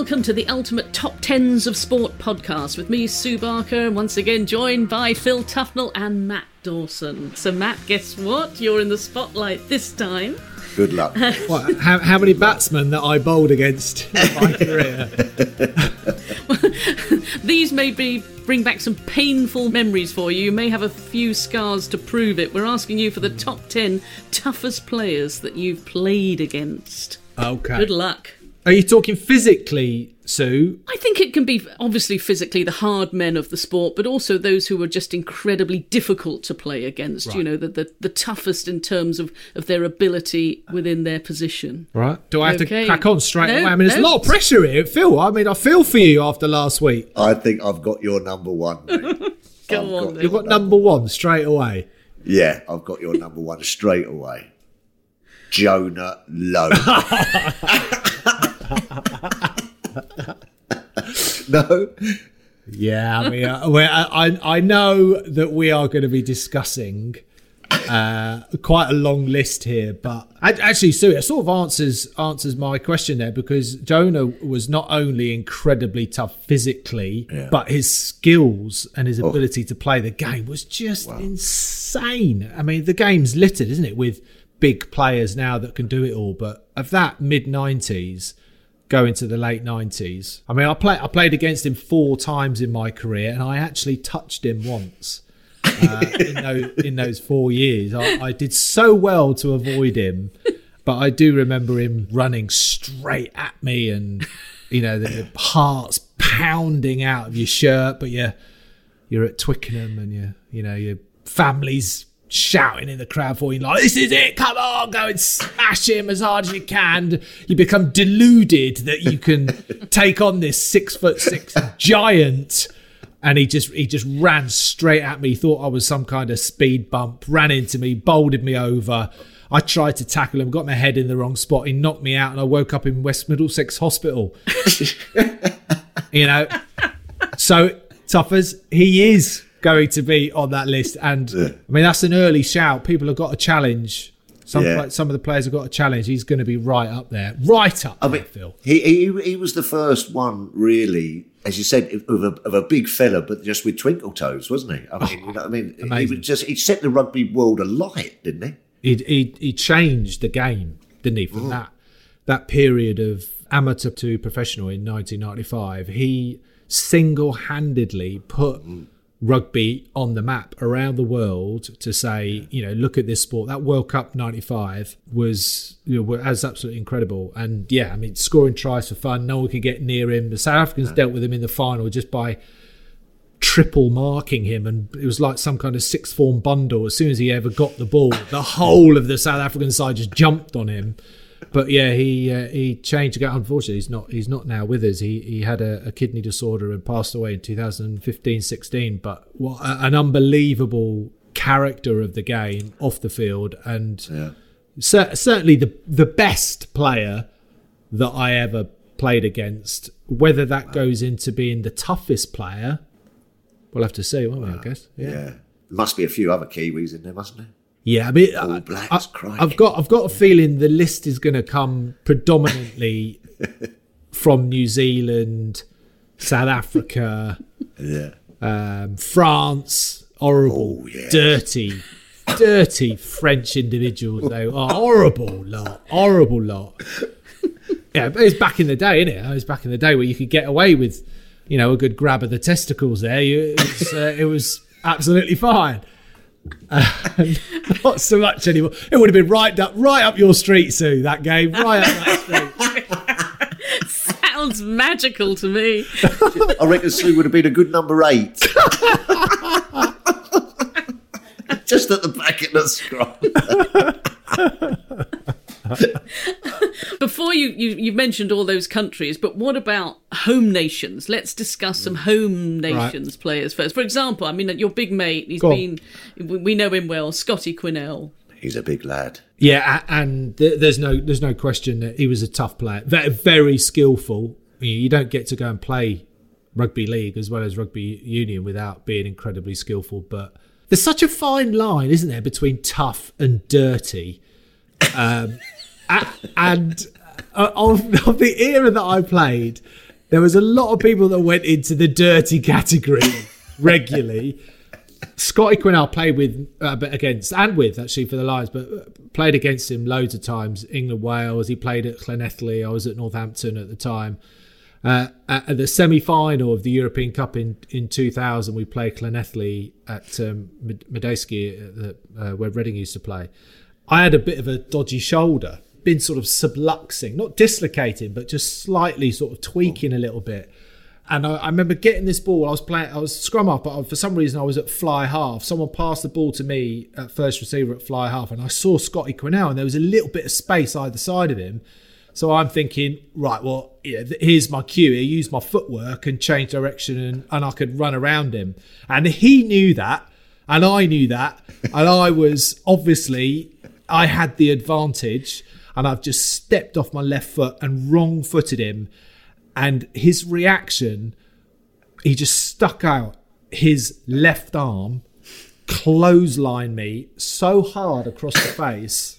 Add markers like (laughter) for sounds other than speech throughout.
welcome to the Ultimate Top Tens of Sport podcast with me, Sue Barker, and once again joined by Phil Tufnell and Matt Dawson. So, Matt, guess what? You're in the spotlight this time. Good luck. (laughs) What, how, how many batsmen that I bowled against in my (laughs) career? (laughs) These may be bring back some painful memories for you. You may have a few scars to prove it. We're asking you for the top 10 toughest players that you've played against. Okay. Good luck. Are you talking physically, Sue? I think it can be obviously physically the hard men of the sport, but also those who are just incredibly difficult to play against. You know, the, the the toughest in terms of of their ability within their position. Right. Do I have Okay. to crack on straight No, away? I mean, there's no. a lot of pressure here, Phil. I mean, I feel for you after last week. I think I've got your number one. Mate. (laughs) Go I've on, got. You've got number one straight away. Yeah, I've got your number one straight away. Jonah Lomu. (laughs) (laughs) (laughs) no, Yeah, I mean, uh, I, I know that we are going to be discussing uh, quite a long list here, but actually, Sue, it sort of answers answers my question there because Jonah was not only incredibly tough physically, but his skills and his ability to play the game was just insane. I mean, the game's littered, isn't it, with big players now that can do it all, but of that mid nineties go into the late nineties. I mean, I play I played against him four times in my career, and I actually touched him once uh, (laughs) in, those, in those four years. I, I did so well to avoid him, but I do remember him running straight at me, and you know the, the hearts pounding out of your shirt, but you're you're at Twickenham, and you you know your family's shouting in the crowd for you like this is it come on go and smash him as hard as you can. You become deluded that you can (laughs) take on this six foot six giant and he just he just ran straight at me. Thought i was some kind of speed bump ran into me bowled me over. I tried to tackle him got my head in the wrong spot. He knocked me out and i woke up in west middlesex hospital. (laughs) You know? So tough as he is going to be on that list, and I mean that's an early shout. People have got a challenge. Some Yeah. some of the players have got a challenge. He's going to be right up there, right up I there, mean, Phil. he, he he was the first one, really, as you said, of a, of a big fella, but just with twinkle toes, wasn't he? I mean, you know, I mean, he amazing. was just he set the rugby world alight, didn't he? He he he changed the game, didn't he? From mm. that that period of amateur to professional in 1995, he single handedly put. Mm. Rugby on the map around the world to say, you know, look at this sport. That World Cup '95 was, you know, was absolutely incredible. And yeah, I mean, scoring tries for fun. No one could get near him. The South Africans dealt with him in the final just by triple marking him, and it was like some kind of six form bundle. As soon as he ever got the ball, the whole of the South African side just jumped on him. But yeah, he uh, he changed. Unfortunately, he's not he's not now with us. He he had a, a kidney disorder and passed away in 2015-16. But what a- an unbelievable character of the game off the field, and cer- certainly the the best player that I ever played against. Whether that goes into being the toughest player, we'll have to see, won't we? I guess. Yeah. There must be a few other Kiwis in there, mustn't there? Yeah, I mean, All Blacks, I, have got I've got a feeling the list is going to come predominantly (laughs) from New Zealand, South Africa, Yeah. um, France, horrible, Oh, yeah. dirty, dirty French individuals. though. are horrible lot, horrible lot. Yeah, but it was back in the day, innit? It was back in the day where you could get away with, you know, a good grab of the testicles. There, you, it, was, uh, it was absolutely fine. Uh, (laughs) not so much anymore. It would have been right up, right up your street, Sue. That game, right up that street. (laughs) Sounds magical to me. I reckon Sue would have been a good number eight. (laughs) Just at the back of the scroll. (laughs) Before you, you you mentioned all those countries, but what about home nations? Let's discuss some home nations players first. For example, I mean your big mate. He's Go been we we know him well, Scotty Quinnell. He's a big lad. Yeah, and there's no there's no question that he was a tough player, very, very skillful. You you don't get to go and play rugby league as well as rugby union without being incredibly skillful. But there's such a fine line, isn't there, between tough and dirty. Um, a- and uh, of, of the era that I played, there was a lot of people that went into the dirty category regularly. Scotty Quinnell played with, uh, but against and with actually for the Lions, but uh, played against him loads of times. England, Wales. He played at Llanelli. I was at Northampton at the time. Uh, at the semi-final of the European Cup in, in 2000, we played Llanelli at um, Madejski, uh, where Reading used to play. I had a bit of a dodgy shoulder, been sort of subluxing, not dislocating, but just slightly sort of tweaking a little bit. And I, I remember getting this ball. I was playing. I was scrum up, but for some reason I was at fly half. Someone passed the ball to me at first receiver at fly half, and I saw Scotty Quinnell, and there was a little bit of space either side of him. So I'm thinking, right, well, yeah, here's my cue. He use my footwork and change direction, and, and I could run around him. And he knew that, and I knew that, and I was obviously I had the advantage, and I've just stepped off my left foot and wrong footed him and his reaction, he just stuck out his left arm, clotheslined me so hard across the face.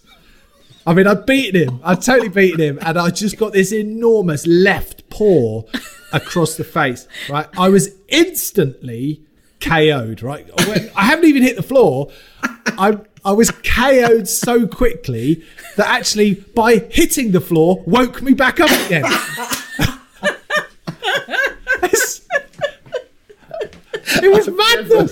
I mean, I'd beaten him. I'd totally beaten him. And I just got this enormous left paw across the face, right? I was instantly KO'd, right? I haven't even hit the floor. I, I was KO'd so quickly that actually, by hitting the floor, woke me back up again. (laughs) It was madness.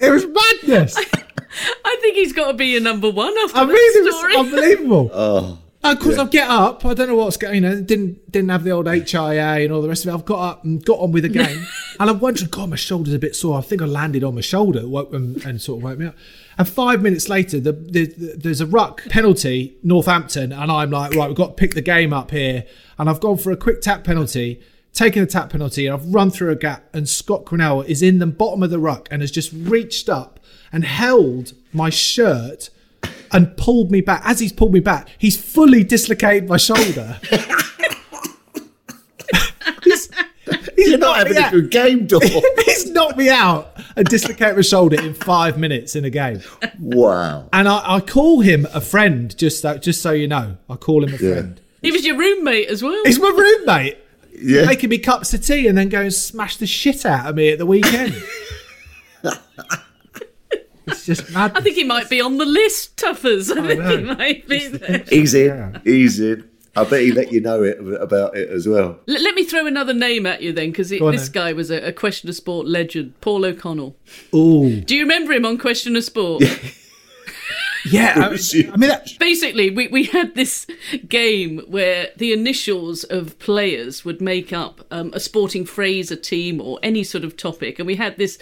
it was madness. I think he's got to be your number one after I mean, that it story. was unbelievable. (laughs) Oh, Of course, I get up. I don't know what's going. You know, didn't didn't have the old HIA and all the rest of it. I've got up and got on with the game, (laughs) and I'm wondering, God, my shoulder's a bit sore. I think I landed on my shoulder and, and sort of woke me up. And five minutes later, the, the, the, there's a ruck penalty, Northampton, and I'm like, right, we've got to pick the game up here. And I've gone for a quick tap penalty, taken a tap penalty, and I've run through a gap. And Scott Quinnell is in the bottom of the ruck and has just reached up and held my shirt and pulled me back. As he's pulled me back, he's fully dislocated my shoulder. (laughs) he's, he's you're not knocked me having a out. good game, Dor. he's knocked me out and dislocated my shoulder in five minutes in a game. wow. And I, I call him a friend, just so, just so you know. I call him a friend. He was your roommate as well. He's my roommate, Yeah. making me cups of tea and then go and smash the shit out of me at the weekend. (laughs) it's just mad. I think he might be on the list, Tuffers. (laughs) I, think he might be there. He's in. He's in. I bet he let you know it about it as well. L- let me throw another name at you then, because Go on this then. guy was a, a Question of Sport legend, Paul O'Connell. Ooh, Do you remember him on Question of Sport? yeah. (laughs) I, (laughs) I mean, that, Basically, we, we had this game where the initials of players would make up um, a sporting phrase, a team, or any sort of topic. And we had this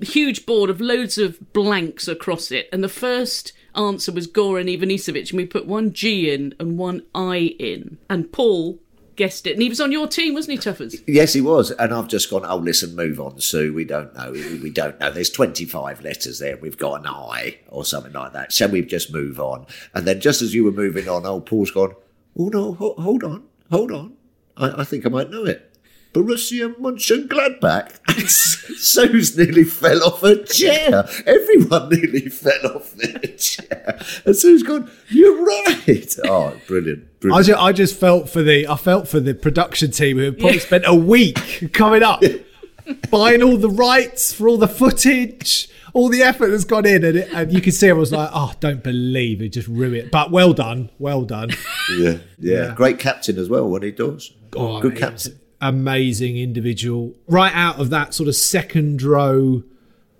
huge board of loads of blanks across it. And the first answer was Goran Ivanisevic. And we put one G in and one I in. And Paul guessed it. And he was on your team, wasn't he, Tuffers? Yes, he was. And I've just gone, oh, listen, move on, Sue. We don't know. We, don't know. There's 25 letters there. We've got an I or something like that. Shall we just move on? And then just as you were moving on, old Paul's gone, oh, no, ho- hold on, hold on. I, I think I might know it. Borussia Mönchengladbach. (laughs) And Gladbach. Sue's nearly fell off her chair. Everyone nearly fell off their chair. And Sue's gone, you're right. (laughs) Oh, brilliant. I just, I just felt for the I felt for the production team who probably Yeah. spent a week coming up, buying all the rights for all the footage, all the effort that's gone in, and, it, and you can see I was like, oh, don't believe it, just ruined it. But well done, well done. yeah, yeah, Yeah. Great captain as well when he does. Oh, Good captain. Amazing individual. Right out of that sort of second row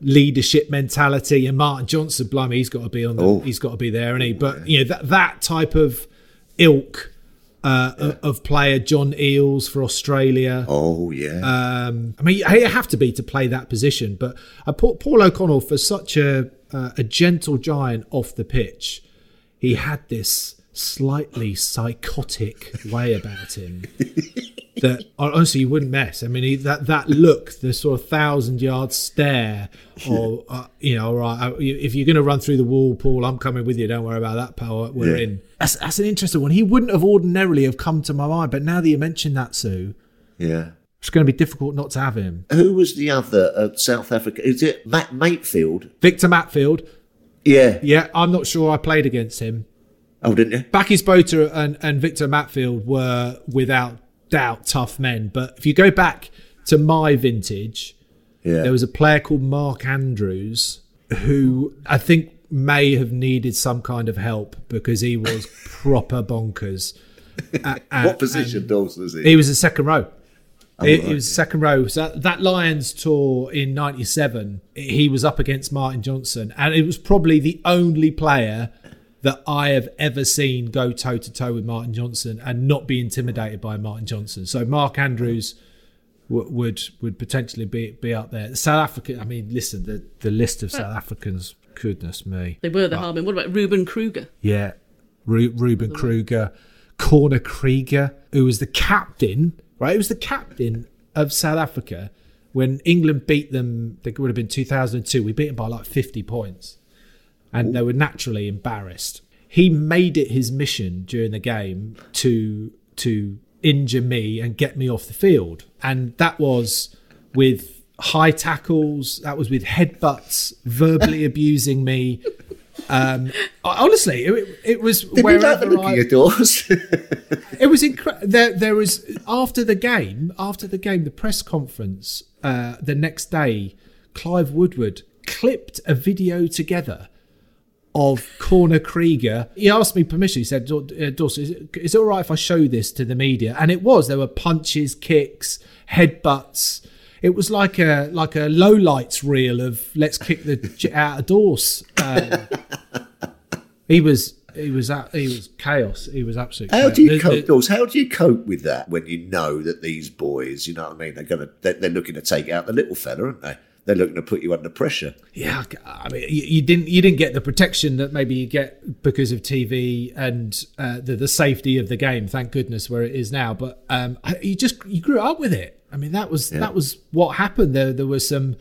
leadership mentality. And Martin Johnson, blimey, he's got to be on the, Oh. he's got to be there, and he. But you know that that type of ilk uh, of player, John Eales for Australia. Oh yeah. Um, I mean, you have to be to play that position. But uh, Paul, Paul O'Connell, for such a uh, a gentle giant off the pitch, he had this slightly psychotic way about him (laughs) that honestly you wouldn't mess. I mean, he, that that look, the sort of thousand yard stare, (laughs) or uh, you know, all right, I- if you're going to run through the wall, Paul, I'm coming with you. Don't worry about that, pal. We're Yeah. in. That's, that's an interesting one. He wouldn't have ordinarily have come to my mind, but now that you mention that, Sue, yeah. it's going to be difficult not to have him. Who was the other uh, South Africa? Is it Matt Matefield? Victor Matfield. Yeah. Yeah, I'm not sure I played against him. Oh, didn't you? Bakkies Botha and, and Victor Matfield were without doubt tough men. But if you go back to my vintage, Yeah. there was a player called Mark Andrews who I think may have needed some kind of help because he was (laughs) proper bonkers. Uh, (laughs) uh, what position, Dawson, was he? He was a second row. he, right, he was second row. So that, that Lions tour in '97, he was up against Martin Johnson, and it was probably the only player that I have ever seen go toe to toe with Martin Johnson and not be intimidated by Martin Johnson. So Mark Andrews w- would would potentially be be up there. South Africa. I mean, listen, the the list of South Africans. Goodness me. They were the Harmon. What about Ruben Kruger? Yeah, Ru- Ruben Kruger, Corné Krige, who was the captain, right? He was the captain of South Africa when England beat them. I think it would have been 2002. We beat them by like 50 points, and they were naturally embarrassed. He made it his mission during the game to to injure me and get me off the field, and that was with high tackles. That was with headbutts, verbally (laughs) abusing me. Um, honestly, it, it was Did we like the look I, of your doors? (laughs) it was incredible. There, there was after the game, after the game, the press conference uh, the next day. Clive Woodward clipped a video together of Corné Krige. He asked me permission. He said, uh, "Dawson, is it, is it all right if I show this to the media?" And it was. There were punches, kicks, headbutts. It was like a like a low lights reel of let's kick the (laughs) out of Daws. Um, he was he was he was chaos. He was absolute. How chaos. do you cope, Daws? How do you cope with that when you know that these boys, you know what I mean, they're gonna they're, they're looking to take out the little fella, aren't they? They're looking to put you under pressure. Yeah, I mean, you, you didn't you didn't get the protection that maybe you get because of TV and uh, the the safety of the game. Thank goodness where it is now. But um, you just you grew up with it. I mean, that was that was what happened. There there were some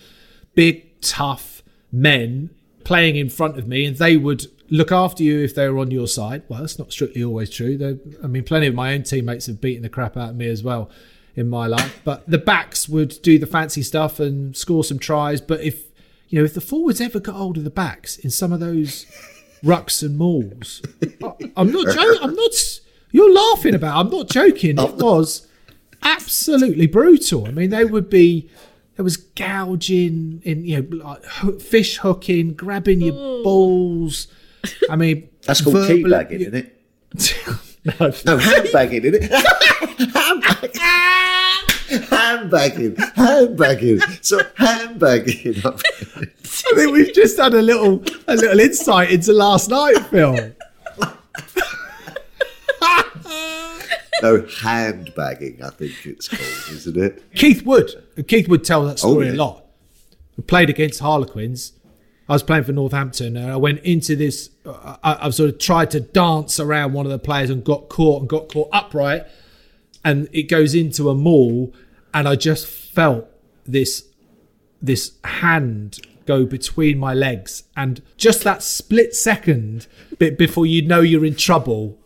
big tough men playing in front of me, and they would look after you if they were on your side. Well, that's not strictly always true. Though I mean, plenty of my own teammates have beaten the crap out of me as well in my life. But the backs would do the fancy stuff and score some tries. But if you know, if the forwards ever got hold of the backs in some of those rucks and mauls, I- I'm not joking. I'm not. You're laughing about. I'm not joking. It was absolutely brutal. I mean, they would be. There was gouging in, you know, like ho- fish hooking, grabbing your oh. balls. I mean, That's called verbal- teabagging, isn't it? (laughs) no, No, handbagging, isn't it? handbagging. handbagging. Handbagging. So handbagging. I think we've just had a little a little insight into last night, Phil. no, handbagging, I think it's called, isn't it? Keith Wood. Keith Wood tells that oh, story yeah. a lot. We played against Harlequins. I was playing for Northampton and I went into this. Uh, I, I've sort of tried to dance around one of the players and got caught and got caught upright. And it goes into a maul, and I just felt this this hand go between my legs, and just that split second bit before you know you're in trouble,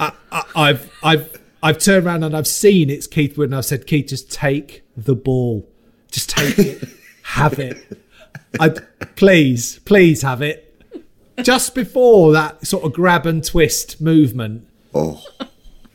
I, I, I've I've I've turned around and I've seen it's Keith Wood, and I've said, Keith, just take the ball, just take it, have it. I please, please have it. Just before that sort of grab and twist movement, Oh,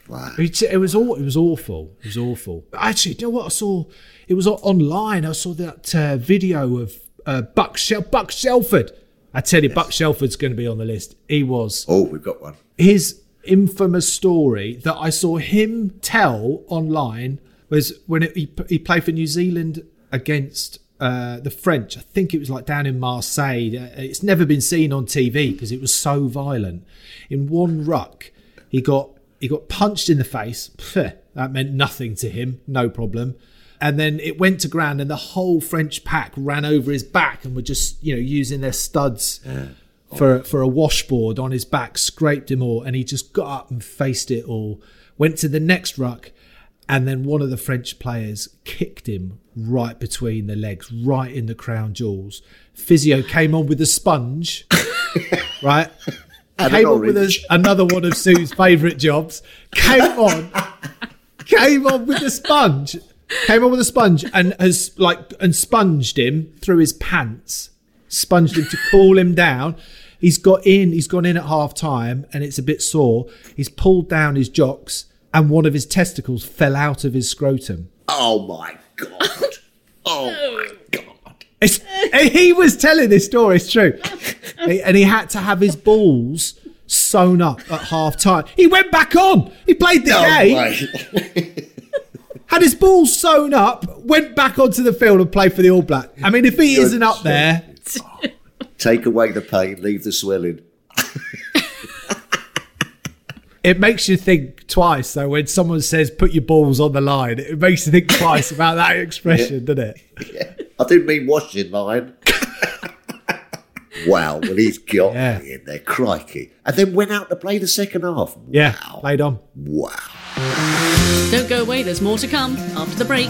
wow. it, it was all. It was awful. It was awful. Actually, you know what I saw? It was online. I saw that uh, video of uh, Buck Shel- Buck Shelford. I tell you, Buck Shelford's going to be on the list. He was Oh, we've got one. his infamous story that I saw him tell online was when it, he, he played for New Zealand against uh, the French. I think it was like down in Marseille. Uh, It's never been seen on TV because it was so violent. In one ruck, he got he got punched in the face. Pfft, that meant nothing to him. No problem. And then it went to ground, and the whole French pack ran over his back and were just, you know, using their studs for for a washboard on his back, scraped him all, and he just got up and faced it all. Went to the next ruck, and then one of the French players kicked him right between the legs, right in the crown jewels. Physio came on with a sponge, (laughs) right? And came on with a, another one of Sue's favourite jobs. Came on, (laughs) came on with a sponge. Came on with a sponge and has like and sponged him through his pants. Sponged him to cool him down. He's got in. He's gone in at half time, and it's a bit sore. He's pulled down his jocks and one of his testicles fell out of his scrotum. Oh my god! (laughs) Oh my god! It's, (laughs) he was telling this story. It's true, and he had to have his balls sewn up at half time. He went back on. He played the No game, (laughs) had his balls sewn up, went back onto the field and played for the All Black. I mean, if he Good isn't up there, Take away the pain, leave the swelling. it makes you think twice. Though when someone says "put your balls on the line," it makes you think twice about that (laughs) expression, doesn't it? Yeah. I didn't mean washing line. (laughs) wow, well he's got Yeah. me in there, crikey. And then went out to play the second half. Yeah, Wow. played on. Wow. Don't go away, there's more to come after the break.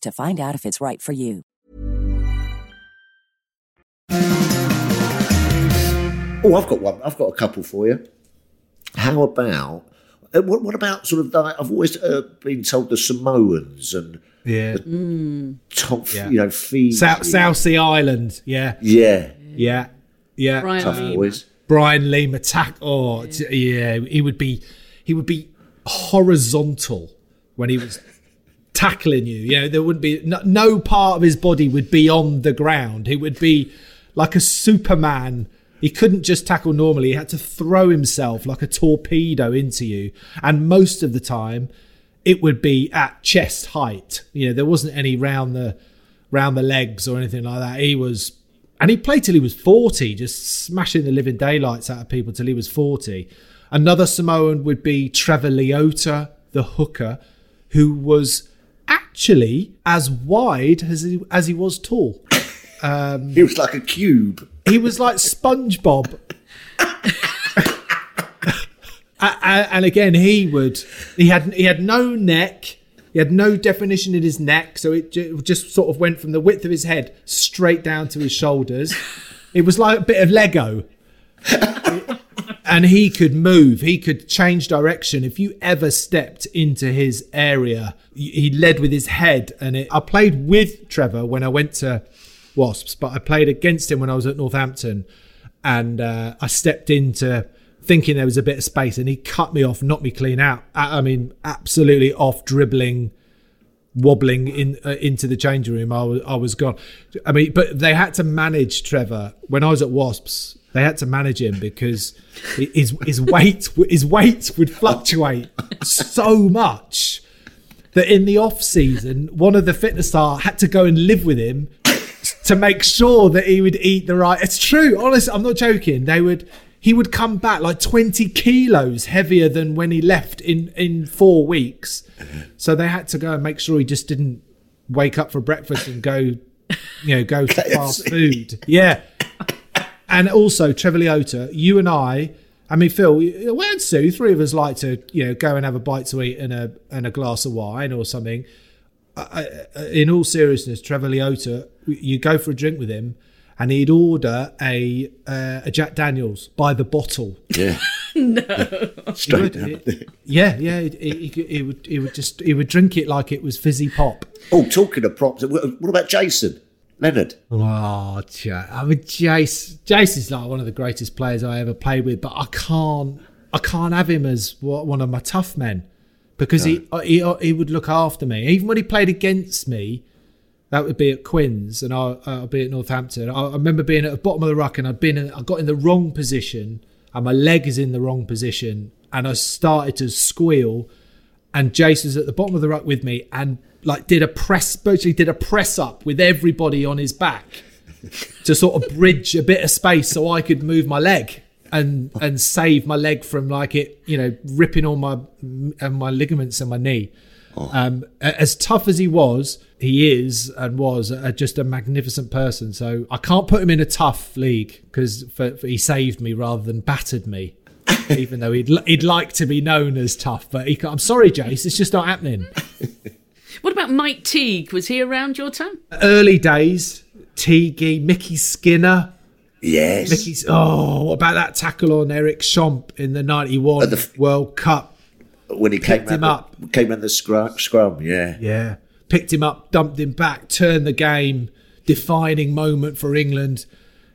to find out if it's right for you. Oh, I've got one. I've got a couple for you. How about uh, what? What about sort of? Like, I've always uh, been told the Samoans and Yeah, top, Yeah. you know, Fiji. South South Sea Island. Yeah, Yeah, yeah, yeah. Brian tough Lima. boys. Brian Lee attack. Oh, t- yeah. He would be, he would be horizontal when he was tackling you. You know, there wouldn't be no, no part of his body would be on the ground. He would be like a Superman. He couldn't just tackle normally. He had to throw himself like a torpedo into you, and most of the time, it would be at chest height. You know, there wasn't any round the round the legs or anything like that. He was, and he played till he was forty, just smashing the living daylights out of people till he was forty. Another Samoan would be Trevor Leota, the hooker, who was actually as wide as he, as he was tall. Um, (laughs) he was like a cube. He was like SpongeBob. (laughs) And again, he would he had he had no neck. He had no definition in his neck, so it just sort of went from the width of his head straight down to his shoulders. It was like a bit of Lego. And he could move. He could change direction. If you ever stepped into his area, he led with his head. And it, I played with Trevor when I went to Wasps, but I played against him when I was at Northampton. And uh, I stepped into thinking there was a bit of space, and he cut me off, knocked me clean out. I, I mean, absolutely off dribbling wobbling in uh, into the changing room. I was I was gone. I mean, but they had to manage Trevor when I was at Wasps. They had to manage him because his his weight his weight would fluctuate so much that in the off season, one of the fitness staff had to go and live with him to make sure that he would eat the right. It's true, honestly, I'm not joking. They would. He would come back like 20 kilos heavier than when he left in in four weeks. So they had to go and make sure he just didn't wake up for breakfast and go, you know, go (laughs) for fast food. Yeah. And also, Trevor Leota, you and I, I mean, Phil, we and Sue, three of us like to, you know, go and have a bite to eat and a and a glass of wine or something. I, I- in all seriousness, Trevor Leota, you go for a drink with him, and he'd order a uh, a Jack Daniels by the bottle. Yeah. (laughs) no. Straight down. Yeah, yeah, he, he, he- he would he would just he would drink it like it was fizzy pop. Oh, talking of props, what what about Jason Leonard? Oh, Ja- I mean, Jace. Jace is like one of the greatest players I ever played with, but I can't, I can't have him as one of my tough men because he, he, he would look after me. Even when he played against me, that would be at Quins, and I, uh, I'd be at Northampton. I, I remember being at the bottom of the ruck, and I'd been, in, I got in the wrong position. and my leg is in the wrong position, and I started to squeal, and Jace was at the bottom of the ruck with me, and like did a press, virtually did a press up with everybody on his back to sort of bridge a bit of space so I could move my leg and and save my leg from like it, you know, ripping all my and my ligaments and my knee. Um, as tough as he was, he is and was a, just a magnificent person. So I can't put him in a tough league because he saved me rather than battered me. even though he'd he'd like to be known as tough, but he, can't- I'm sorry, Jace, it's just not happening. (laughs) What about Mike Teague? Was he around your time? Early days, Teague, Mickey Skinner, Yes. Mickey's. Oh, what about that tackle on Eric Champ in the '91 the f- World Cup? when he came him up. the, came in the scrum, scrum yeah. Yeah, picked him up, dumped him back, turned the game, defining moment for England.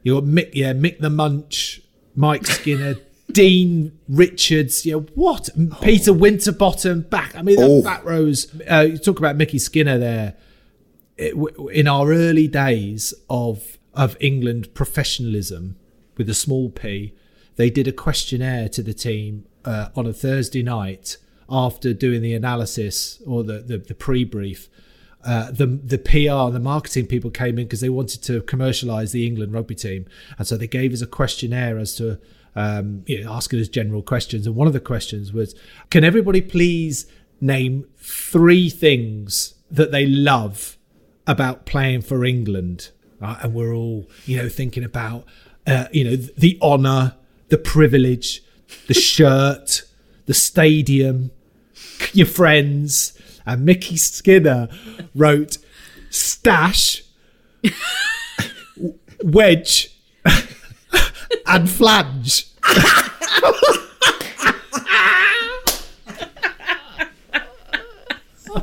You got Mick, yeah, Mick the Munch, Mike Skinner, Dean Richards. Yeah, what? Peter Winterbottom back. I mean, that Oh. back rows. Uh, you talk about Mickey Skinner there. It, w- in our early days of of England professionalism with a small p, they did a questionnaire to the team uh, on a Thursday night after doing the analysis or the the, the pre-brief. Uh, the the PR, and the marketing people came in because they wanted to commercialise the England rugby team, and so they gave us a questionnaire as to um, you know, asking us general questions. And one of the questions was, "Can everybody please name three things that they love about playing for England?" Right? And we're all you know thinking about uh, you know the honour, the privilege, the (laughs) shirt, the stadium, your friends. And Mickey Skinner wrote stash, (laughs) wedge, (laughs) and flange.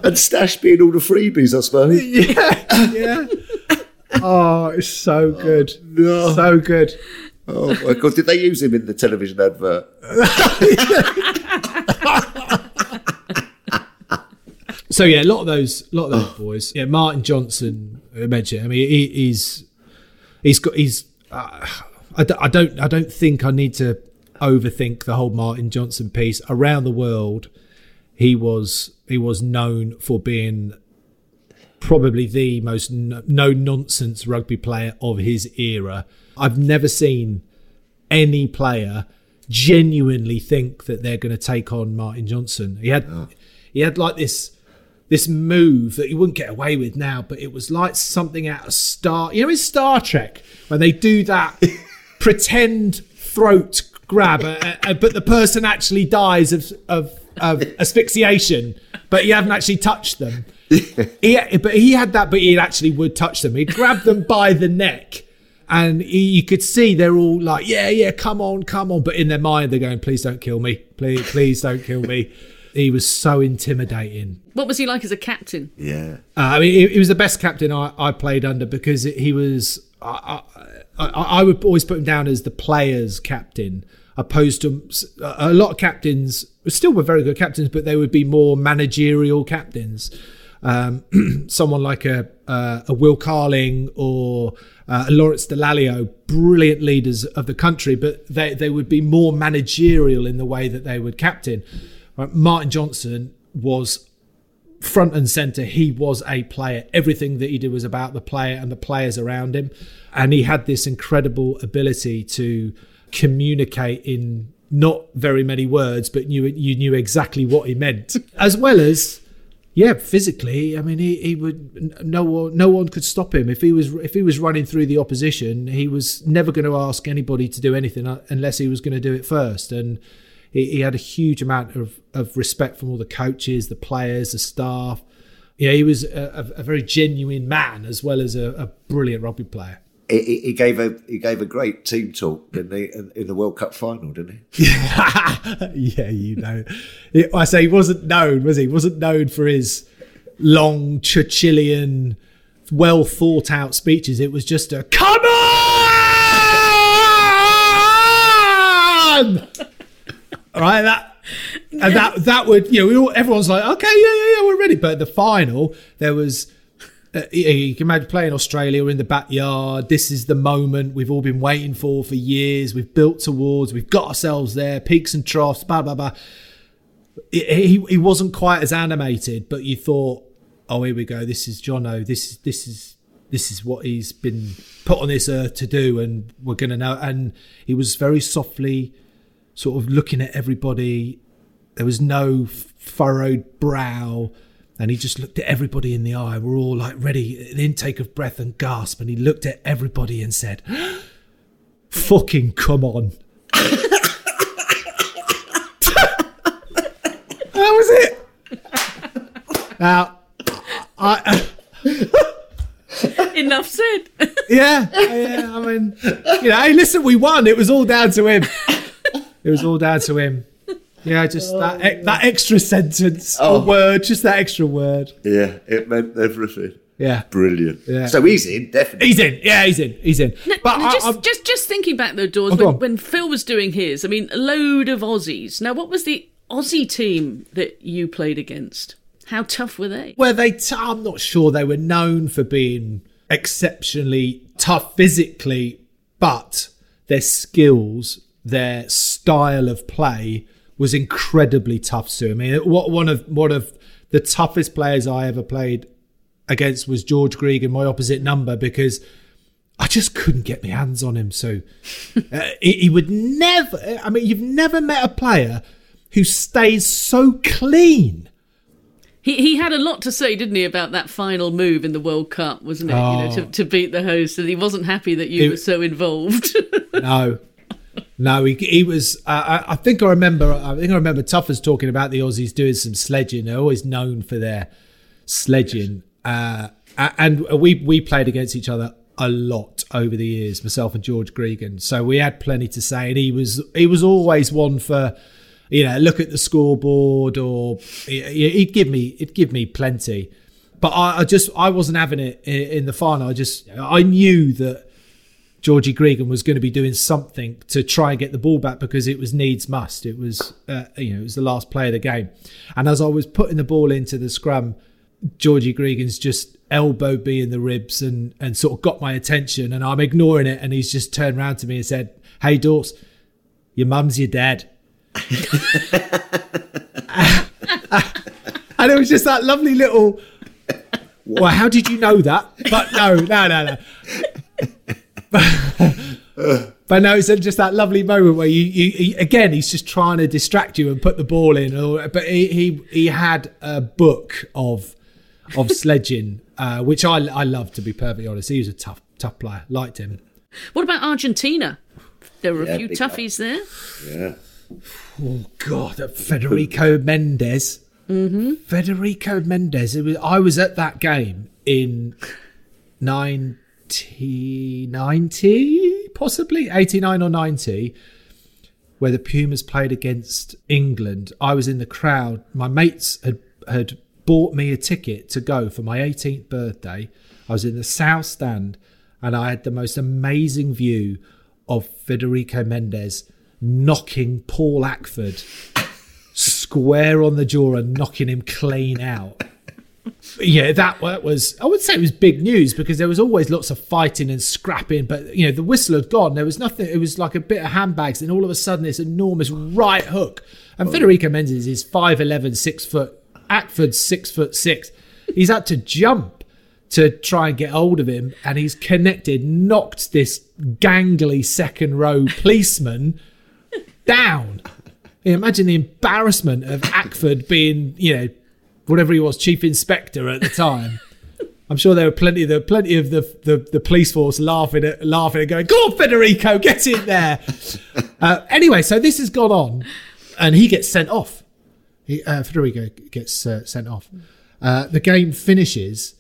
And Stash being all the freebies, I suppose. (laughs) Yeah. Yeah. oh, it's so good. So good. Oh my god, did they use him in the television advert? (laughs) So yeah, a lot of those, a lot of those boys. Yeah, Martin Johnson. I mentioned. I mean, he, he's he's got he's. Uh, I, don't, I don't think I need to overthink the whole Martin Johnson piece. Around the world, he was he was known for being probably the most no nonsense rugby player of his era. I've never seen any player genuinely think that they're going to take on Martin Johnson. He had he had like this this move that you wouldn't get away with now, but it was like something out of Star. You know, in Star Trek when they do that (laughs) pretend throat grab, uh, uh, but the person actually dies of of, of (laughs) asphyxiation, but you haven't actually touched them. (laughs) he, but he had that, but he actually would touch them. He'd grab them by the neck. And he, you could see they're all like, yeah, yeah, come on, come on. But in their mind, they're going, please don't kill me. Please, please don't kill me. He was so intimidating. What was he like as a captain? Yeah. Uh, I mean, he, he was the best captain I, I played under because he was. I, I, I I would always put him down as the players' captain, opposed to a lot of captains. Still were very good captains, but they would be more managerial captains. Um, (clears throat) someone like a uh, a Will Carling or uh, a Lawrence Dallaglio, brilliant leaders of the country, but they they would be more managerial in the way that they would captain. Right? Martin Johnson was front and center he was a player. Everything that he did was about the player and the players around him. And he had this incredible ability to communicate in not very many words but you you knew exactly what he meant. (laughs) As well as yeah physically i mean he, he would no one no one could stop him. If he was if he was running through the opposition he was never going to ask anybody to do anything uh, unless he was going to do it first. And he, he had a huge amount of, of respect from all the coaches, the players, the staff. Yeah, he was a, a, very genuine man as well as a, a brilliant rugby player. He, he- gave a he gave a great team talk in the in, in the World Cup final, didn't he? (laughs) yeah, you know. I say he wasn't known, was he? He wasn't known for his long Churchillian, well thought out speeches. It was just a come on! Right, that and that that would you know all, everyone's like okay yeah yeah yeah we're ready. But the final there was uh, you can imagine playing Australia in the backyard. This is the moment we've all been waiting for for years. We've built towards. We've got ourselves there. Peaks and troughs. Blah blah blah. He, he wasn't quite as animated, but you thought, oh, here we go. This is Jono. This is this is this is what he's been put on this earth to do, and we're gonna know. And he was very softly, sort of looking at everybody. There was no furrowed brow and he just looked at everybody in the eye. We're all like ready, an intake of breath and gasp. And he looked at everybody and said, (gasps) Fucking come on. (laughs) that was it. Now, I. Uh, (laughs) Enough said. Yeah, yeah. I mean, you know, hey, listen, we won. It was all down to him. (laughs) It was all down to him. Yeah, just that oh, e- that extra sentence Oh. or word, just that extra word. Yeah, it meant everything. Yeah, Brilliant. Yeah. So he's in, definitely. he's in. Yeah, he's in. He's in. But Now, I, just, I'm- just, just thinking back though, Daws Oh, when, when Phil was doing his, I mean, a load of Aussies. Now, what was the Aussie team that you played against? How tough were they? where they, t- I'm not sure they were known for being exceptionally tough physically, but their skills, their style of play was incredibly tough. Sue, I mean, what one of one of the toughest players I ever played against was George Gregan, my opposite number, because I just couldn't get my hands on him. So (laughs) uh, he, he would never. I mean, you've never met a player who stays so clean. He, he had a lot to say, didn't he, about that final move in the World Cup, wasn't it? You know, to, Oh. to beat the host, and he wasn't happy that you It- were so involved. (laughs) No, no, he, he was. Uh, I, I think I remember. I think I remember Tuffers talking about the Aussies doing some sledging. They're always known for their sledging, uh, and we we played against each other a lot over the years. Myself and George Gregan, so we had plenty to say. And he was he was always one for. You know, look at the scoreboard, or he- he'd give me, he'd give me plenty. But I, I just, I wasn't having it in the final. I just, I knew that Georgie Gregan was going to be doing something to try and get the ball back because it was needs must. It was, uh, you know, it was the last play of the game. And as I was putting the ball into the scrum, Georgie Gregan's just elbowed me in the ribs and and sort of got my attention. And I'm ignoring it, and he's just turned around to me and said, "Hey, Daws, your mum's your dad." (laughs) and it was just that lovely little. Well, how did you know that? But no, no, no, no. (laughs) But no, it's just that lovely moment where you, you he, again, he's just trying to distract you and put the ball in. Or, but he, he he had a book of of (laughs) sledging, uh, which I I love to be perfectly honest. He was a tough tough player. Liked him. what about Argentina? There were a few big toughies there. Yeah. Oh God, Federico Méndez. Mm-hmm. Federico Méndez. It was, I was at that game in 1990, possibly 89 or 90, where the Pumas played against England. I was in the crowd. My mates had had bought me a ticket to go for my 18th birthday. I was in the south stand, and I had the most amazing view of Federico Méndez knocking Paul Ackford square on the jaw and knocking him clean out. Yeah, that was, I would say it was big news because there was always lots of fighting and scrapping, but, you know, the whistle had gone. There was nothing, it was like a bit of handbags, and all of a sudden, this enormous right hook. And oh. Federico Méndez is 5'11, 6 foot, Ackford's 6 foot 6. He's had to jump to try and get hold of him, and he's connected, knocked this gangly second row (laughs) policeman down. Imagine the embarrassment of Ackford being, you know, whatever he was, chief inspector at the time. (laughs) I'm sure there were plenty, there were plenty of the, the, the police force laughing at laughing and going, "Go on, Federico, get in there." (laughs) uh, anyway, so this has gone on, and he gets sent off. He, uh, Federico gets uh, sent off. Uh, the game finishes,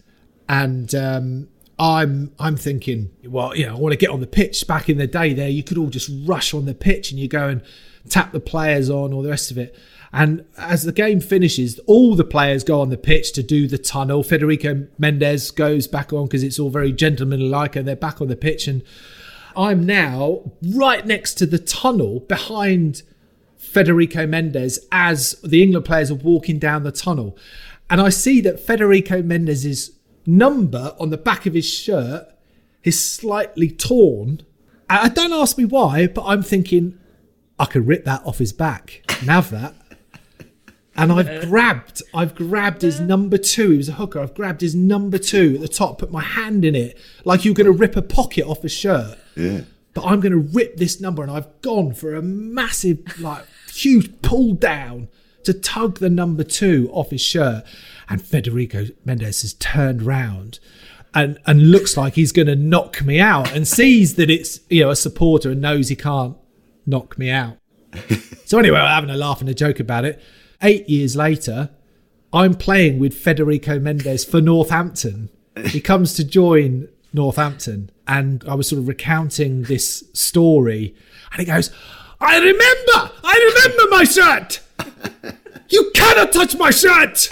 and um, I'm I'm thinking, well, you know, I want to get on the pitch. Back in the day, there you could all just rush on the pitch and you go and tap the players on, all the rest of it. And as the game finishes, all the players go on the pitch to do the tunnel. Federico Méndez goes back on because it's all very gentlemanlike, and they're back on the pitch. And I'm now right next to the tunnel behind Federico Méndez as the England players are walking down the tunnel. And I see that Federico Méndez is number on the back of his shirt is slightly torn. I I- don't ask me why, but I'm thinking I could rip that off his back have that. And I've grabbed, I've grabbed his number two. He was a hooker. I've grabbed his number two at the top, put my hand in it, like you're going to rip a pocket off a shirt. Yeah. But I'm going to rip this number, and I've gone for a massive, like, huge pull down to tug the number two off his shirt. And Federico Méndez has turned round and and looks like he's going to knock me out, and sees that it's you know a supporter and knows he can't knock me out. (laughs) So anyway, we're having a laugh and a joke about it. Eight years later, I'm playing with Federico Méndez for Northampton. He comes to join Northampton, and I was sort of recounting this story, and he goes, "I remember, I remember my shirt. You cannot touch my shirt."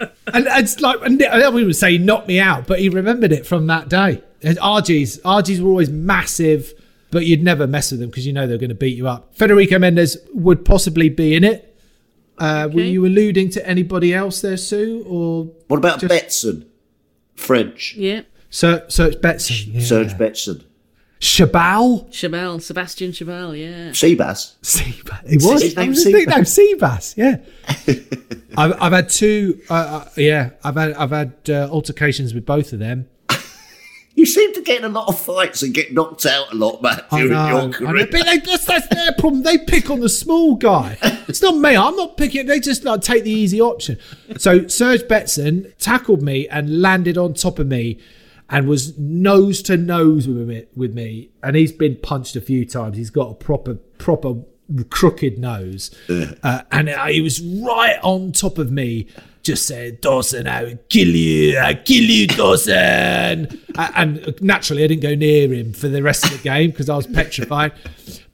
(laughs) and it's like, and don't even say he knocked me out, but he remembered it from that day. And RGs, RGs were always massive, but you'd never mess with them because you know they're going to beat you up. Federico Méndez would possibly be in it. Uh, Were you alluding to anybody else there, Sue, or What about Betsen? French. Yeah. Sir Serge Betsen? Yeah. Serge Betsen. Chabal? Chabal, Sebastian Chabal, yeah. Seabass. Seabass. It was. his name I was thinking, no, Seabass? Seabass. Yeah. (laughs) I've, I've had two. Uh, uh, yeah, I've had I've had uh, altercations with both of them. You seem to get in a lot of fights and get knocked out a lot, Matt, during know, your career. but they, that's, that's their problem. They pick on the small guy. It's not me. I'm not picking. They just like take the easy option. So Serge Betsen tackled me and landed on top of me, and was nose to nose with me. With me, and he's been punched a few times. He's got a proper proper crooked nose, uh, and uh, he was right on top of me. Just said, Dawson, I will kill you, I kill you, Dawson. And naturally, I didn't go near him for the rest of the game because I was petrified.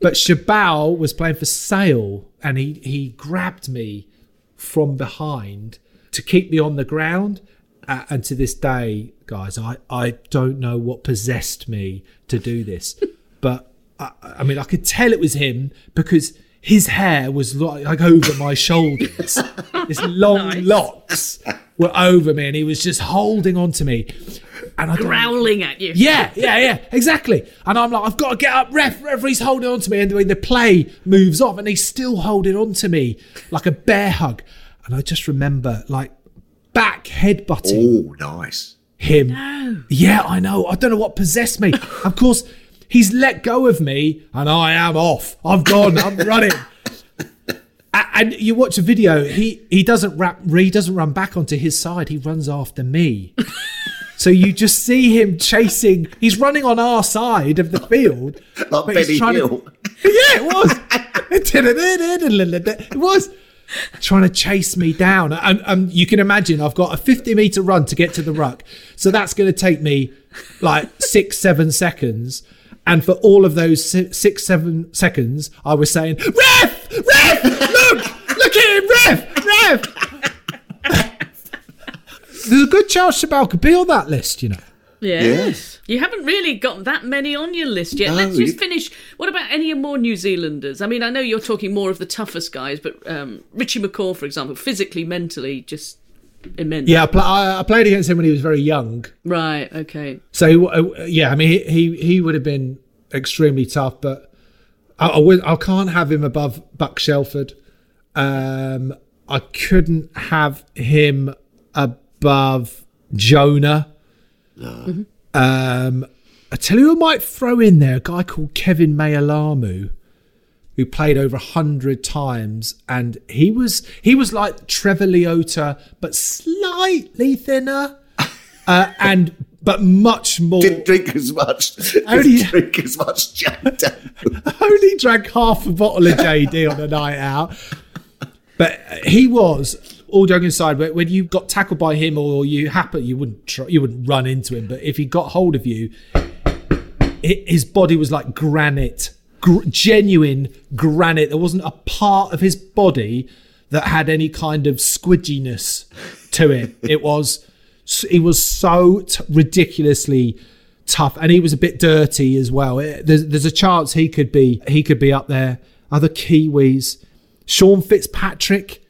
But Chabal was playing for Sale, and he he grabbed me from behind to keep me on the ground. Uh, and to this day, guys, I, I don't know what possessed me to do this. but I, I mean, I could tell it was him because his hair was like, like over my shoulders. (laughs) His long locks were over me, and he was just holding on to me. And I don't- Growling at you. yeah, yeah, yeah, exactly. And I'm like, I've got to get up, ref. Referee's holding on to me, and the, the play moves off, and he's still holding on to me like a bear hug. And I just remember like back headbutting Oh, nice. him. Yeah, I know. I don't know what possessed me. (laughs) of course, he's let go of me, and I am off. I've gone. I'm running. And you watch a video. He he doesn't rap. He doesn't run back onto his side. He runs after me. (laughs) So you just see him chasing. He's running on our side of the field. (laughs) Like Benny trying to- Hill. (laughs) yeah, it was. it was trying to chase me down. And, and you can imagine I've got a 50 meter run to get to the ruck. So that's going to take me like six, seven seconds. And for all of those six, seven seconds, I was saying, Ref! Ref! Look! Look at him! Ref! Ref! (laughs) There's a good chance Chabal could be on that list, you know. Yes. Yes. You haven't really got that many on your list yet. No, Let's just you- finish. What about any more New Zealanders? I mean, I know you're talking more of the toughest guys, but um, Richie McCaw, for example, physically, mentally, just immense. Yeah, I, pl- I, I played against him when he was very young. Right. Okay. So uh, yeah, I mean he he, he would have been extremely tough, but I, I, would, I can't have him above Buck Shelford. Um, I couldn't have him above Jonah. Um, I tell you, who I might throw in there a guy called Kevin Mayalamu, who played over a hundred times, and he was he was like Trevor Leota, but slightly thinner, (laughs) uh, and but much more. Didn't drink as much. (laughs) Only- Didn't drink as much Jack (laughs) only drank half a bottle of JD on a night out. But he was all joking aside. But when you got tackled by him, or you happen, you wouldn't try, you wouldn't run into him. But if he got hold of you, his body was like granite, gr- genuine granite. There wasn't a part of his body that had any kind of squidginess to it. (laughs) It was he was so t- ridiculously tough, and he was a bit dirty as well. It- there's, there's a chance he could be he could be up there. Other Kiwis, Sean Fitzpatrick.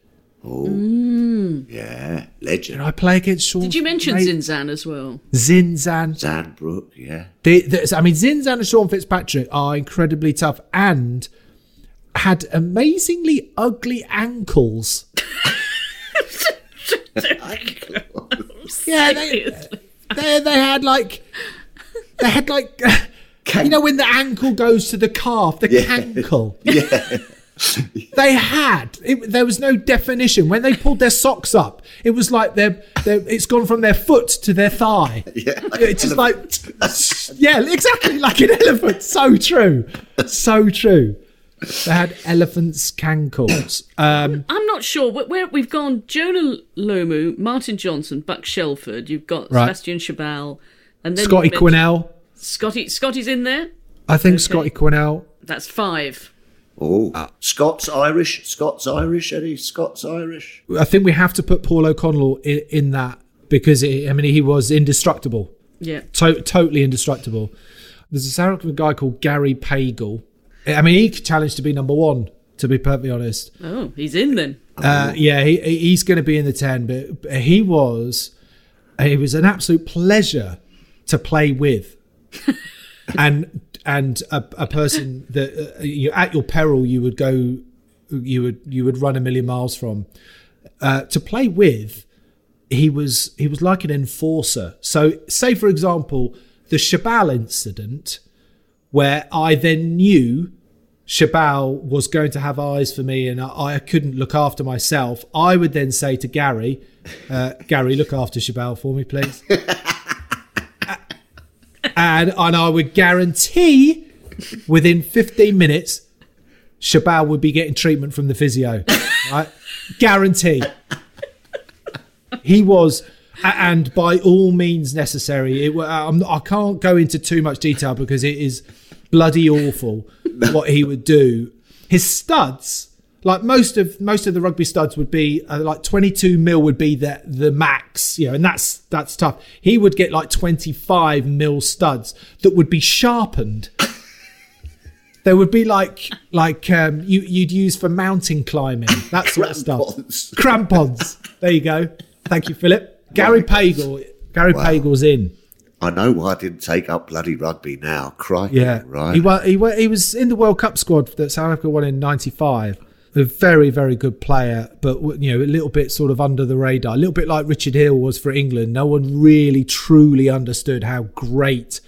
Yeah, legend. Did I play against Sean? Did you mention Ray- Zinzan as well? Zinzan? Zanbrook, yeah. The, the, I mean, Zinzan and Sean Fitzpatrick are incredibly tough and had amazingly ugly ankles. (laughs) Yeah, they, they, they had like they had like (laughs) you know when the ankle goes to the calf, the cankle. (laughs) Yeah. They had it, there was no definition when they pulled their socks up. It was like their, their it's gone from their foot to their thigh. (laughs) Yeah, like it's an just like yeah, exactly like an elephant. So true, so true. They had elephants' cankles. Um, I'm not sure where, where we've gone. Jonah Lomu, Martin Johnson, Buck Shelford. You've got Right. Sebastian Chabal, and then Scotty you Quinnell. Scotty, Scotty's in there. I think Scotty Quinnell. That's five. Oh, Scots Irish, Scots Irish, Eddie, Scots Irish. I think we have to put Paul O'Connell in, in that because it, I mean he was indestructible, Yeah. to- totally indestructible. There's a South African guy called Gary Pagel. I mean he challenged to be number one. To be perfectly honest, Oh, he's in then. uh, yeah, he, he's going to be in the ten. But, but he was, he was an absolute pleasure to play with, (laughs) and and a, a person that uh, you at your peril you would go, you would you would run a million miles from. Uh, to play with, he was he was like an enforcer. So, say for example, the Chabal incident, where I then knew Chabal was going to have eyes for me and I, I couldn't look after myself, I would then say to Gary, uh, Gary, look after Chabal for me, please. (laughs) and, and I would guarantee within 15 minutes, Chabal would be getting treatment from the physio. (laughs) Right? Guarantee. He was, and by all means necessary. It, I'm, I can't go into too much detail because it is bloody awful (laughs) what he would do. His studs, like most of most of the rugby studs, would be uh, like 22 mil would be the the max, you know, and that's that's tough. He would get like 25 mil studs that would be sharpened. There would be like like um, you you'd use for mountain climbing, that sort of stuff. Crampons. There you go. Thank you, Philip. Gary Pagel. Gary Pagel's in. I know why I didn't take up bloody rugby now. Crikey, Yeah, right. He he he was in the World Cup squad that South Africa won in '95. A very very good player, but you know a little bit sort of under the radar. A little bit like Richard Hill was for England. No one really truly understood how great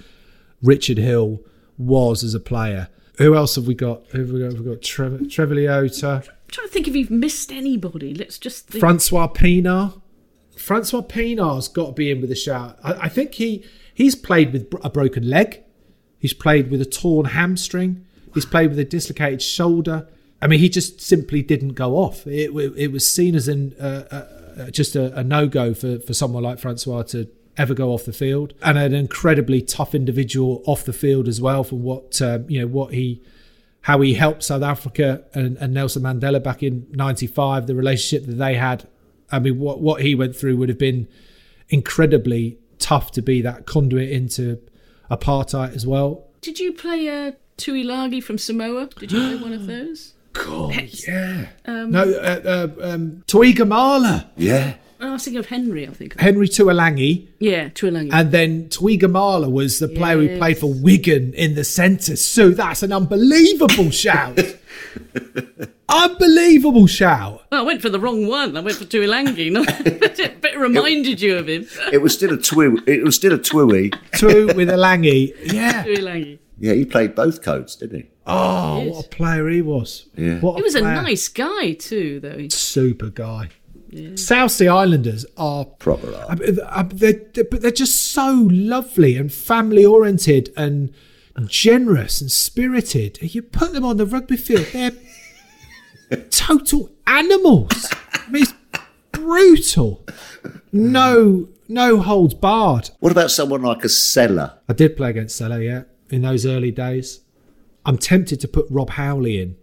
Richard Hill was as a player. Who else have we got? Who have we got? We've got Trevor, Trevor Leota, I'm trying to think if you've missed anybody. Let's just think. Francois Pienaar. Francois Pienaar's got to be in with a shout. I, I think he he's played with a broken leg. He's played with a torn hamstring. He's played with a dislocated shoulder. I mean, he just simply didn't go off. It, it was seen as an uh, uh, uh, just a, a no go for, for someone like Francois to ever go off the field, and an incredibly tough individual off the field as well. For what um, you know, what he how he helped South Africa and, and Nelson Mandela back in '95, the relationship that they had. I mean, what what he went through would have been incredibly tough to be that conduit into apartheid as well. Did you play a Tuilagi from Samoa? Did you play one of those? God, yeah. no, uh, uh, um, Tuigamala, yeah. Oh, I was thinking of Henry. I think. Henry Tuolangi, Yeah, Tuilagi. and then Tuigamala was the player who played for Wigan in the centre. So that's an unbelievable shout. (laughs) unbelievable shout. well, I went for the wrong one. I went for Tuilangi. No, but (laughs) (laughs) it reminded you of him. It was still a twi. It was still a twi. Two with a Langi. Yeah. Tuilangi. Yeah, he played both codes, didn't he? Oh, Yes. what a player he was. Yeah. What He was a nice guy too, though. He- super guy. South Sea Islanders are Proper art. I mean, they're, they're, but they're just so lovely and family oriented and generous and spirited. You put them on the rugby field, they're total animals. I mean, it's brutal. No, no holds barred. What about someone like a Seller? I did play against seller, yeah, in those early days. I'm tempted to put Rob Howley in.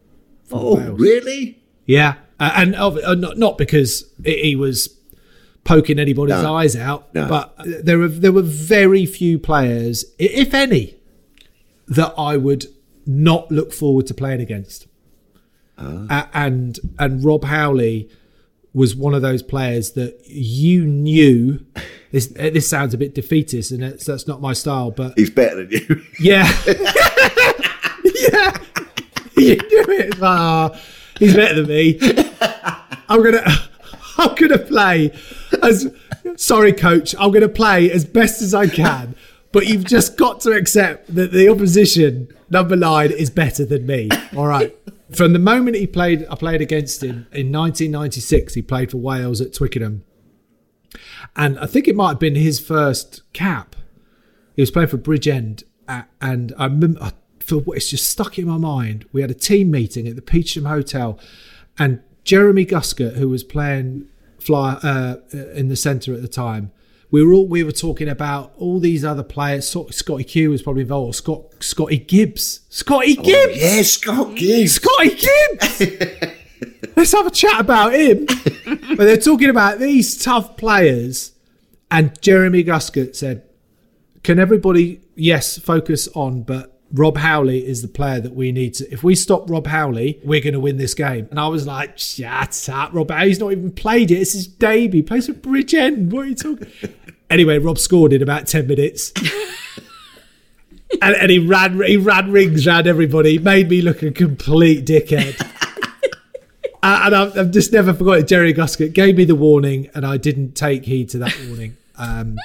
Oh, Wales. really? Yeah, uh, and uh, not not because he was poking anybody's No. eyes out, No. but there were there were very few players, if any, that I would not look forward to playing against. Ah. A- and and Rob Howley was one of those players that you knew. This, this sounds a bit defeatist, and that's not my style. But He's better than you. yeah, (laughs) (laughs) (laughs) you (laughs) do it. It's like, "Ah, he's better than me. (laughs) I'm gonna, I'm gonna play as. Sorry, coach. I'm gonna play as best as I can. But you've just got to accept that the opposition number nine is better than me. All right. From the moment he played, I played against him in 1996. He played for Wales at Twickenham, and I think it might have been his first cap. He was playing for Bridgend, uh, and I remember Feel it's just stuck in my mind. We had a team meeting at the Petersham Hotel, and Jeremy Guscott, who was playing fly uh, in the centre at the time, we were all we were talking about all these other players. Scotty Q was probably involved. Scott Scotty Gibbs, Scotty Gibbs, yeah, Scott Gibbs. Scotty Gibbs. (laughs) Let's have a chat about him. but they're talking about these tough players, and Jeremy Guscott said, "Can everybody, yes, focus on, but." Rob Howley is the player that we need to. If we stop Rob Howley, we're going to win this game. And I was like, "Shut up, Rob Howley's not even played it. It's his debut. He plays for Bridgend. What are you talking?" (laughs) anyway, Rob scored in about ten minutes (laughs) and, and he ran he ran rings around everybody. He made me look a complete dickhead. (laughs) Uh, and I've, I've just never forgotten. Jerry Guscott gave me the warning, and I didn't take heed to that warning. Um,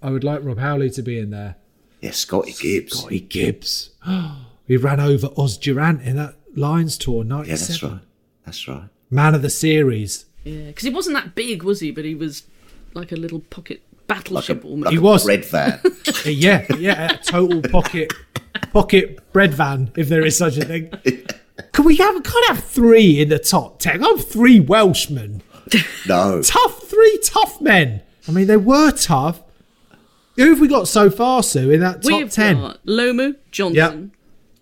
I would like Rob Howley to be in there. Yeah, Scotty Gibbs. Scotty Gibbs. (gasps) he ran over Os du Randt in that Lions tour, 97. Yeah, that's right. That's right. Man of the series. Yeah, because he wasn't that big, was he? But he was like a little pocket Like a, battleship almost. like He a was. bread van. (laughs) Uh, yeah, yeah, a total pocket pocket bread van, if there is such a thing. (laughs) Can we have can't have three in the top ten? I'm three Welshmen. No. tough, three tough men. I mean, they were tough. Who have we got so far, Sue, in that top We've ten? got Lomu, Johnson,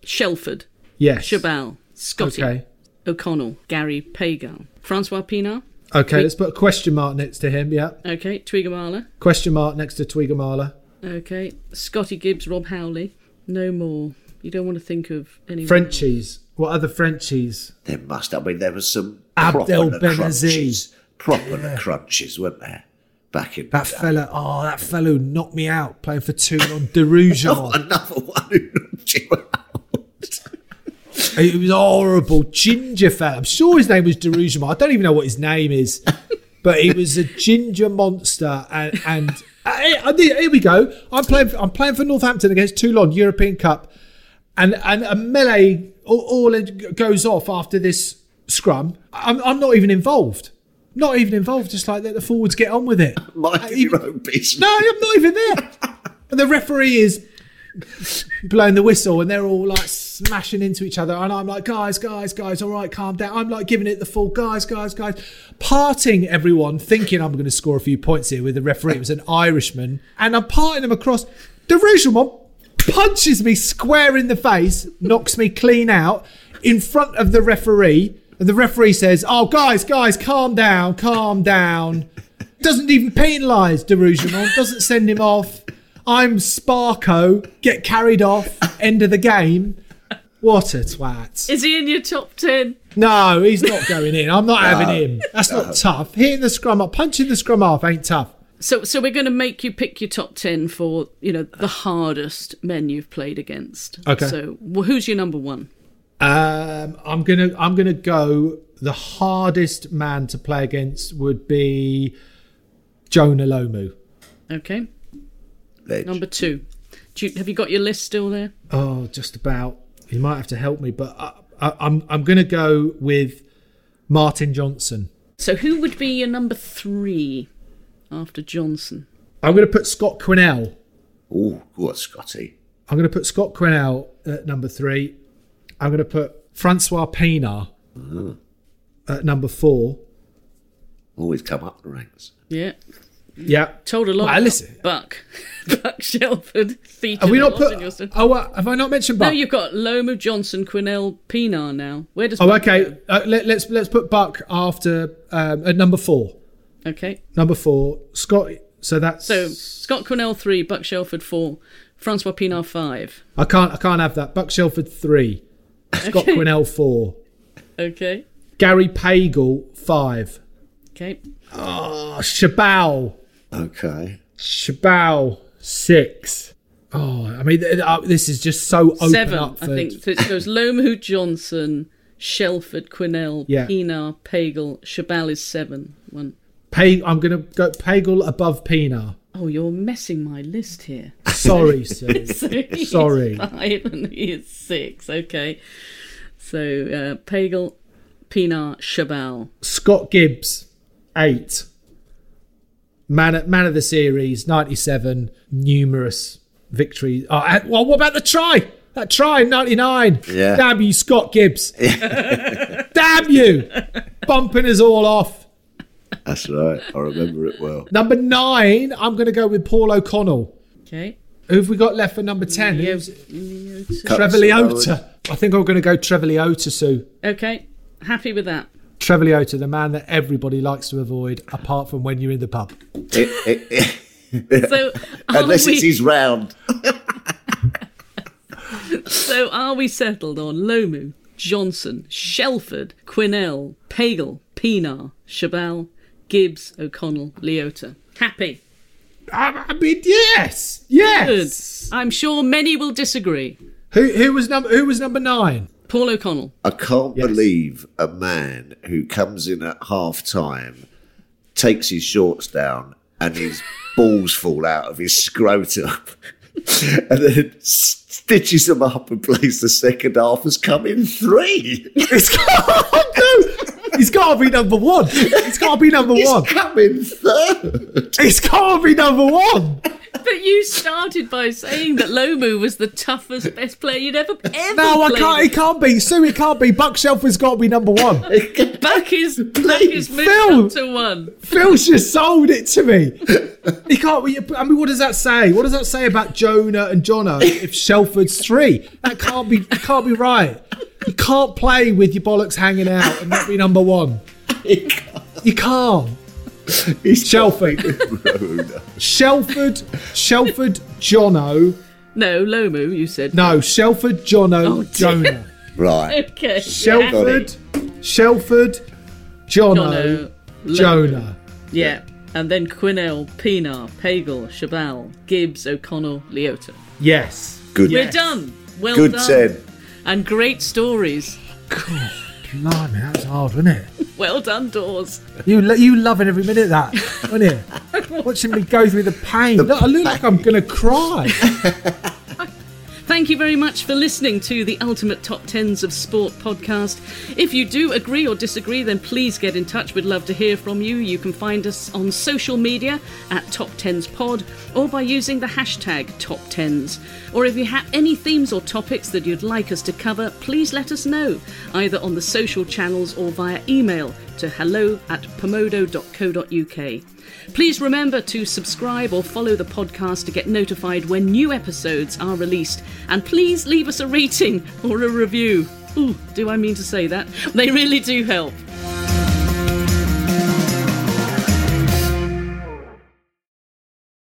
Shelford, yes. Chabal, Scotty, Okay. O'Connell, Gary Pagel, Francois Pienaar. Okay, let's put a question mark next to him. Yeah. Okay, Tuigamala. Question mark next to Tuigamala. Okay, Scotty Gibbs, Rob Howley. No more. You don't want to think of any Frenchies. What other Frenchies? There must. I mean, there was some Abdel proper Benazzi. crunches. Proper crunches, weren't there? Back in That fella. Oh, that fellow knocked me out playing for Rougemont. (laughs) Oh, another one who knocked you out. It was horrible. Ginger fella. I'm sure his name was De Rougemont. I don't even know what his name is. But he was a ginger monster. And, and uh, here here we go. I'm playing, I'm playing for Northampton against Toulon, European Cup. And, and a melee all, all goes off after this scrum. I'm, I'm not even involved. Not even involved. Just like let the forwards get on with it. (laughs) Mind Uh, your own business. No, I'm not even there. And the referee is blowing the whistle and they're all like smashing into each other. And I'm like, guys, guys, guys, all right, calm down. I'm like giving it the full, guys, guys, guys. Parting everyone, thinking I'm going to score a few points here with the referee. It was an Irishman. And I'm parting them across. De Rougemont punches me square in the face, knocks me clean out in front of the referee. And the referee says, oh, guys, guys, calm down, calm down (laughs) doesn't even penalise De Rougemont, doesn't send him off. I'm Sparko, get carried off, end of the game. What a twat. Is he in your top 10? No, he's not going in. I'm not (laughs) having him. That's not tough. Hitting the scrum off, punching the scrum off ain't tough. So, so we're going to make you pick your top 10 for, you know, the hardest men you've played against. Okay. So, wh- who's your number one? Um, I'm gonna I'm gonna go. The hardest man to play against would be Jonah Lomu. Okay. Ledge. Number two. Do you, have you got your list still there? Oh, just about. You might have to help me, but I, I, I'm I'm gonna go with Martin Johnson. So, who would be your number three after Johnson? I'm going to put Scott Quinnell. Oh, what, Scotty? I'm going to put Scott Quinnell at number three. I'm going to put Francois Pienaar at number four. Always come up the ranks. Yeah. Yeah. Told a lot. Well, about listen. Buck. (laughs) Buck Shelford featured Have we not lot put? in your stuff. Oh, uh, have I not mentioned No, you've got Lomu, Johnson, Quinnell, Pienaar now. Where does oh, Buck okay. go? Uh, let, let's let's put Buck after um, at number four. Okay. Number four, Scott. So that's So, Scott Quinnell, three. Buck Shelford, four. Francois Pienaar, five. I can't I can't have that. Buck Shelford three, Scott Okay. Quinnell four, Okay. Gary Pagel five, Okay. Oh, Chabal. Okay. Chabal six. Oh, I mean, uh, this is just so open Seven, up for I think. So it goes Lomu Johnson, Shelford, Quinnell, Yeah. Pienaar, Pagel. Chabal is seven. One. Pay, I'm going to go Pagel above Pienaar. Oh, you're messing my list here. (laughs) Sorry, (laughs) Sue. So Sorry. five and he is six. Okay. So uh, Pagel, Pienaar, Chabal. Scott Gibbs, eight. Man, man of the series, 97, numerous victories. Oh, and- well, what about the try? That try, 99. Yeah. Damn you, Scott Gibbs. (laughs) Damn you. Bumping us all off. (laughs) That's right. I remember it well. Number nine, I'm going to go with Paul O'Connell. Okay. Who have we got left for number 10? Leo- Trevor Leota. I think I'm going to go Trevor Leota, Sue. Okay. Happy with that. Trevor Leota, the man that everybody likes to avoid, apart from when you're in the pub. It- it- it- So (laughs) are, unless it's we, his round. (laughs) so are we settled on Lomu, Johnson, Shelford, Quinnell, Pagel, Pienaar, Chabal, Gibbs, O'Connell, Leota? Happy. I, I mean, yes, yes. Good. I'm sure many will disagree. Who who was number who was number nine? Paul O'Connell. I can't Yes. believe a man who comes in at half time, takes his shorts down, and his (laughs) balls fall out of his scrotum, (laughs) and then stitches them up and plays the second half as coming three. (laughs) It's got, no, he's got to be number one. He's got to be number one. He's coming third. It's got to be number one. But you started by saying that Lomu was the toughest, best player you'd ever ever No, I played. can't. It can't be. Sue, it can't be. Buck Shelford's got to be number one. (laughs) Back is back is moved Phil. up to one. Phil's just sold it to me. He can't. be- I mean, what does that say? What does that say about Jonah and Jono if Shelford's three? That can't be. Can't be right. You can't play with your bollocks hanging out and not be number one. (laughs) You can't. He's Shelford. (laughs) Shelford, Shelford, Jono. No, Lomu, you said. No, Shelford, Jono, Oh. Jonah. right. Okay. Shelford, Shelford, Jono, Jono, Jonah. Yeah. And then Quinnell, Pienaar, Pagel, Chabal, Gibbs, O'Connell, Leota. Yes. Good. We're done. Well Good done. said. And great stories. God, Blimey, that's hard, wasn't it? (laughs) Well done, Daws. You lo- you loving every minute of that, (laughs) weren't you? Watching me go through the pain. Look, I look like I'm gonna cry. (laughs) Thank you very much for listening to the Ultimate Top Tens of Sport podcast. If you do agree or disagree, then please get in touch. We'd love to hear from you. You can find us on social media at Top Tens Pod or by using the hashtag Top Tens. Or if you have any themes or topics that you'd like us to cover, please let us know, either on the social channels or via email to hello at pomodo.co.uk. Please remember to subscribe or follow the podcast to get notified when new episodes are released. And please leave us a rating or a review. Ooh, do I mean to say that? They really do help.